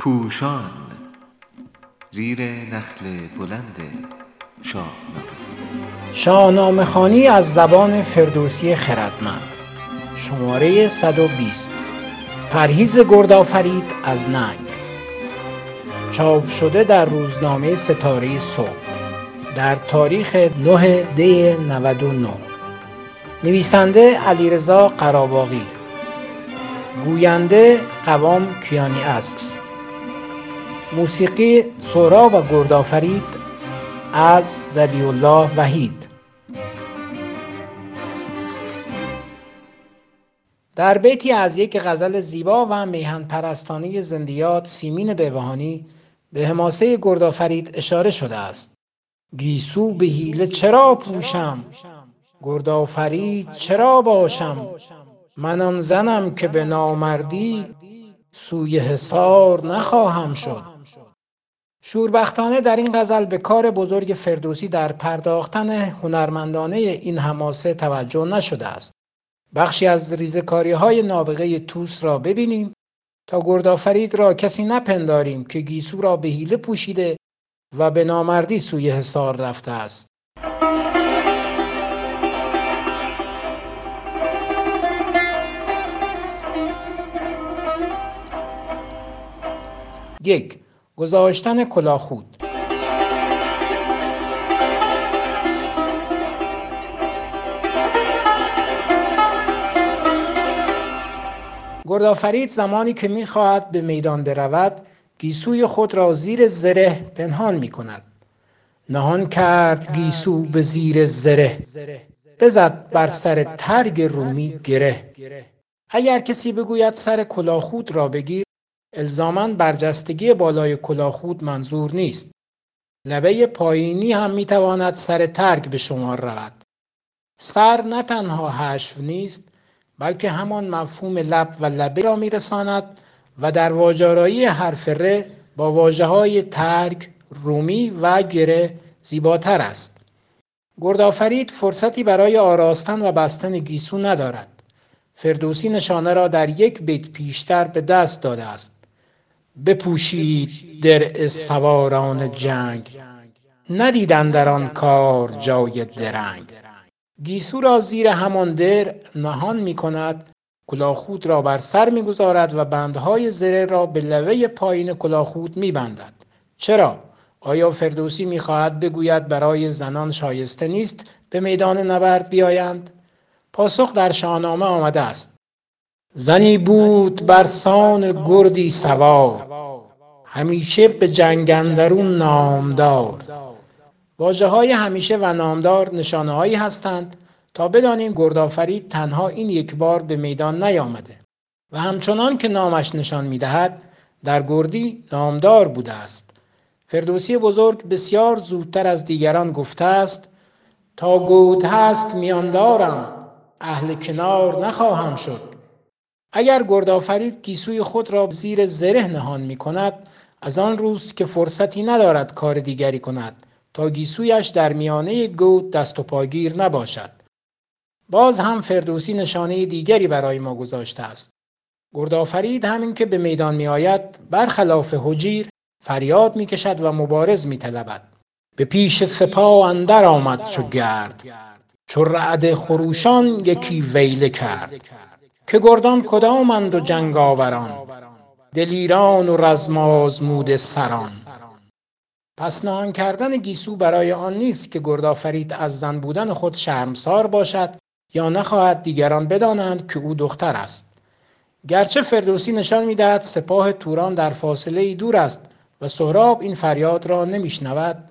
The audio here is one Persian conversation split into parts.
پوشان زیر نخل بلند شاهنامه. شاهنامه خانی از زبان فردوسی خردمند. شماره 120 پرهیز گردآفرید از ننگ. چاپ شده در روزنامه ستاره صبح. در تاریخ 9 دی 99 نویسنده علیرضا قراباغی. گوینده قوام کیانی است. موسیقی سهراب و گردآفرید از ذبیح الله وحید. در بیتی از یک غزل زیبا و میهن پرستانه زندیات سیمین بهبهانی به حماسه گردآفرید اشاره شده است. گیسو به حیله چرا پوشم؟ گردآفرید چرا باشم؟ من آن زنم که به نامردی سوی حصار نخواهم شد. شوربختانه در این غزل به کار بزرگ فردوسی در پرداختن هنرمندانه این حماسه توجه نشده است. بخشی از ریزکاری های نابغه توس را ببینیم تا گردآفرید را کسی نپنداریم که گیسو را به حیله پوشیده و به نامردی سوی حصار رفته است. یک گذاشتن کلاخود. گردآفرید زمانی که می‌خواهد به میدان برود گیسوی خود را زیر زره پنهان می کند نهان کرد گیسو به زیر زره. بزد بر سر ترگ رومی گره. اگر کسی بگوید سر کلاخود را بگیر الزاما برجستگی بالای کلاخود منظور نیست لبه پایینی هم می‌تواند سر ترگ به شمار رود سر نه تنها حشو نیست بلکه همان مفهوم لب و لبه را میرساند و در واجارایی حرف ر با واجه های ترک، رومی و گره زیباتر است. گردآفرید فرصتی برای آراستن و بستن گیسو ندارد. فردوسی نشانه را در یک بیت پیشتر به دست داده است. بپوشید درع سواران جنگ. ندیدن در آن کار جای درنگ. گیسو را زیر همان در نهان می کند کلاخود را بر سر می‌گذارد و بندهای زره را به لوه پایین کلاخود میبندد. چرا؟ آیا فردوسی می‌خواهد بگوید برای زنان شایسته نیست به میدان نبرد بیایند؟ پاسخ در شاهنامه آمده است. زنی بود بر سان گردی سوار همیشه به جنگ اندرون نامدار. واژه های همیشه و نامدار نشانه هایی هستند تا بدانیم گردآفرید تنها این یک بار به میدان نیامده و همچنان که نامش نشان می‌دهد در گردی نامدار بوده است. فردوسی بزرگ بسیار زودتر از دیگران گفته است تا گود هست میاندارم اهل کنار نخواهم شد. اگر گردآفرید گیسوی خود را زیر زره نهان می کند از آن روز که فرصتی ندارد کار دیگری کند تا گیسویش در میانه گود دست و پاگیر نباشد. باز هم فردوسی نشانه دیگری برای ما گذاشته است. گردآفرید همین که به میدان می آید برخلاف حجیر فریاد می کشد و مبارز می طلبد. به پیش سپاه اندر آمد چو گرد. چو رعد خروشان یکی ویله کرد. که گردان کدامند و جنگاوران دلیران و رزم آزموده سران. پس نهان کردن گیسو برای آن نیست که گردآفرید از زن بودن خود شرمسار باشد یا نخواهد دیگران بدانند که او دختر است. گرچه فردوسی نشان می‌دهد سپاه توران در فاصله ای دور است و سهراب این فریاد را نمیشنود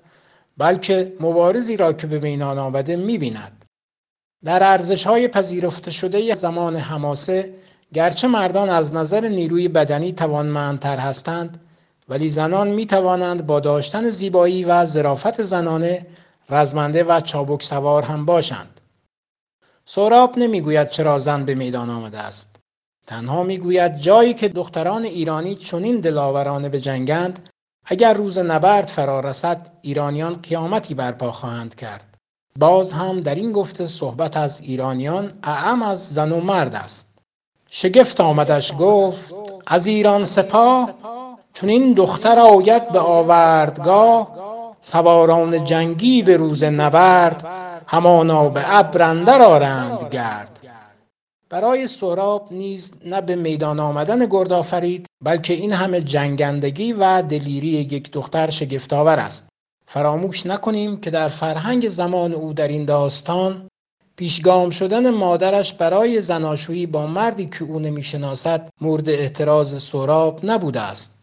بلکه مبارزی را که به میدان آمده می‌بیند. در ارزش های پذیرفته شده زمان حماسه گرچه مردان از نظر نیروی بدنی توانمندتر هستند ولی زنان می توانند با داشتن زیبایی و ظرافت زنانه رزمنده و چابک سوار هم باشند. سهراب نمی‌گوید چرا زن به میدان آمده است. تنها می‌گوید جایی که دختران ایرانی چنین دلاورانه به جنگند اگر روز نبرد فرا رسد ایرانیان قیامتی برپا خواهند کرد. باز هم در این گفته صحبت از ایرانیان اعم از زن و مرد است. شگفت آمدش گفت از ایران سپاه چون این دختر آید به آوردگاه سواران جنگی به روز نبرد همانا به ابر اندر آرند گرد. برای سهراب نیز نه به میدان آمدن گرد آفرید بلکه این همه جنگندگی و دلیری یک دختر شگفتآور است. فراموش نکنیم که در فرهنگ زمان او در این داستان پیشگام شدن مادرش برای زناشویی با مردی که او نمی‌شناسد مورد اعتراض سهراب نبوده است.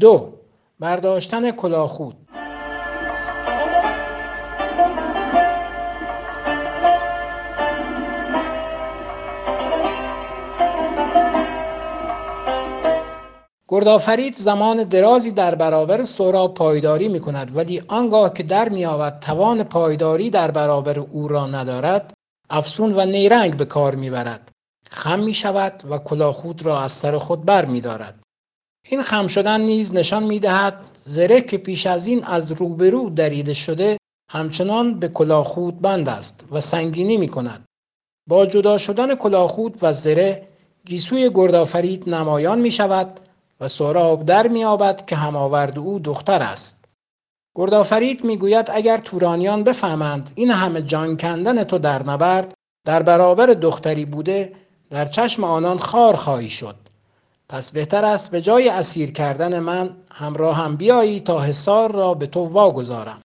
دو برداشتن کلاخود. گردآفرید زمان درازی در برابر سهراب پایداری می کند ولی آنگاه که در می آود توان پایداری در برابر او را ندارد افسون و نیرنگ به کار می برد خم می شود و کلاخود را از سر خود بر می دارد. این خم شدن نیز نشان می دهد زره که پیش از این از روبرو دریده شده همچنان به کلاخود بند است و سنگینی می کند. با جدا شدن کلاخود و زره گیسوی گردآفرید نمایان می شود و سهراب در میابد که هماورد او دختر است. گردآفرید می‌گوید اگر تورانیان بفهمند این همه جان کندن تو در نبرد در برابر دختری بوده در چشم آنان خار خواهی شد. پس بهتر است به جای اسیر کردن من همراه هم بیایی تا حصار را به تو واگذارم.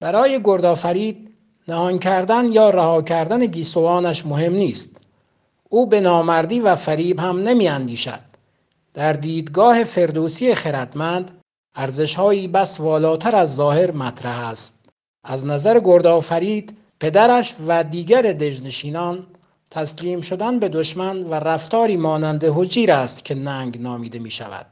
برای گردآفرید نهان کردن یا رها کردن گیسوانش مهم نیست. او به نامردی و فریب هم نمی اندیشد در دیدگاه فردوسی خردمند ارزشهایی بس والاتر از ظاهر مطرح است. از نظر گردآفرید پدرش و دیگر دژنشینان تسلیم شدن به دشمن و رفتاری مانند حجیر است که ننگ نامیده می شود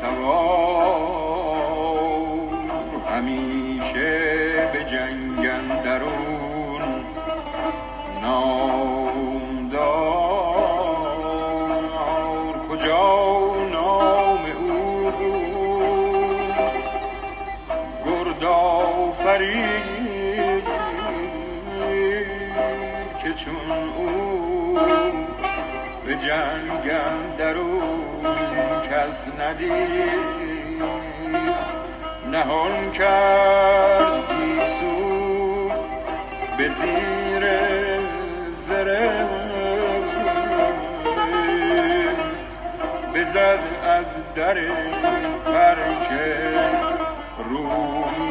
سوار. همیشه به جنگن درون نامدار کجا نام او؟ بود گردا فرید که چون او به جنگن درون دست ندید. نهان کرد گیسو به زیر زره. بزد از در پرکه روم.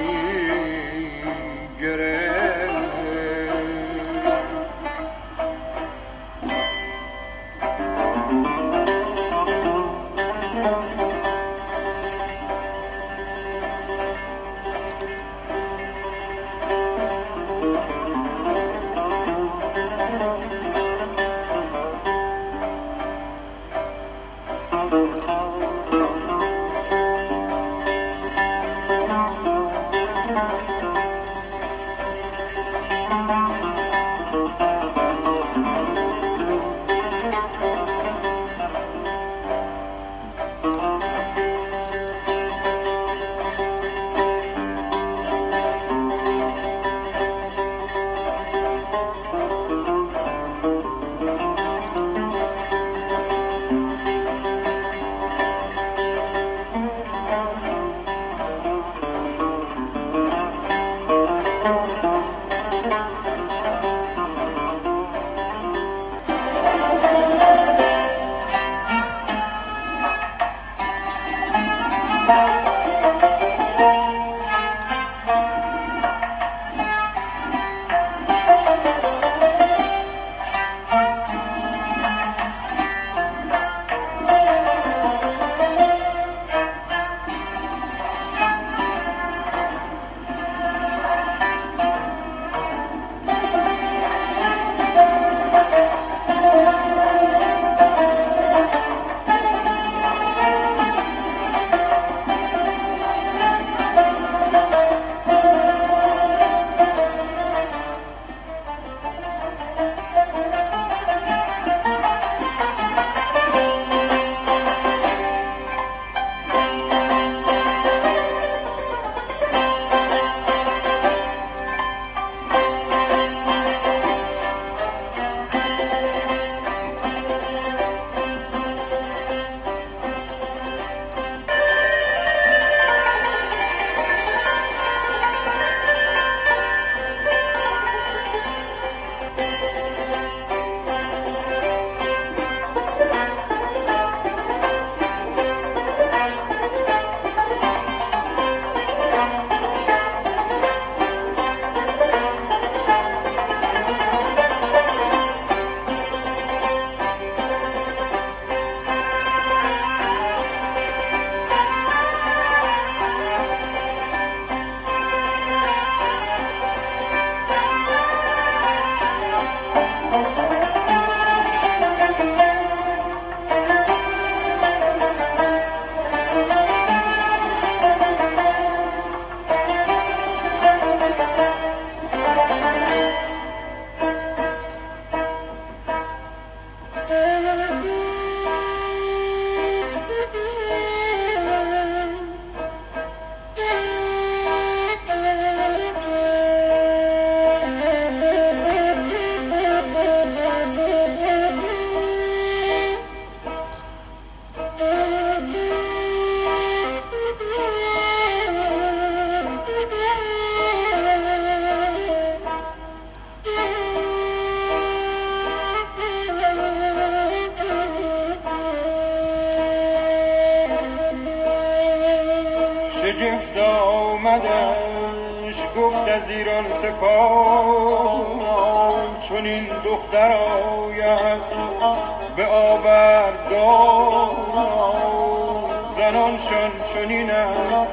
زنانشان چنینم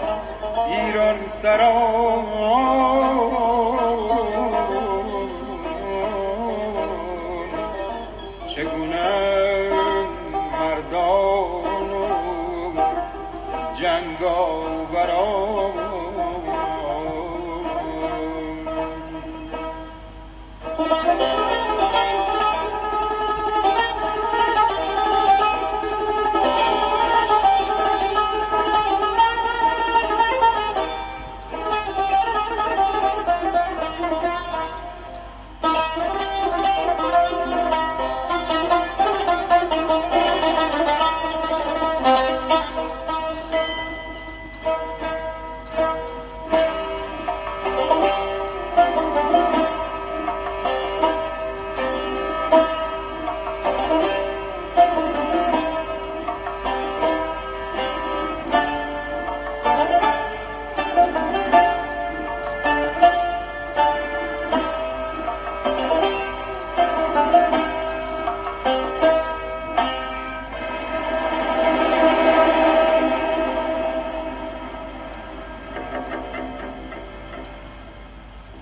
ایران سرا.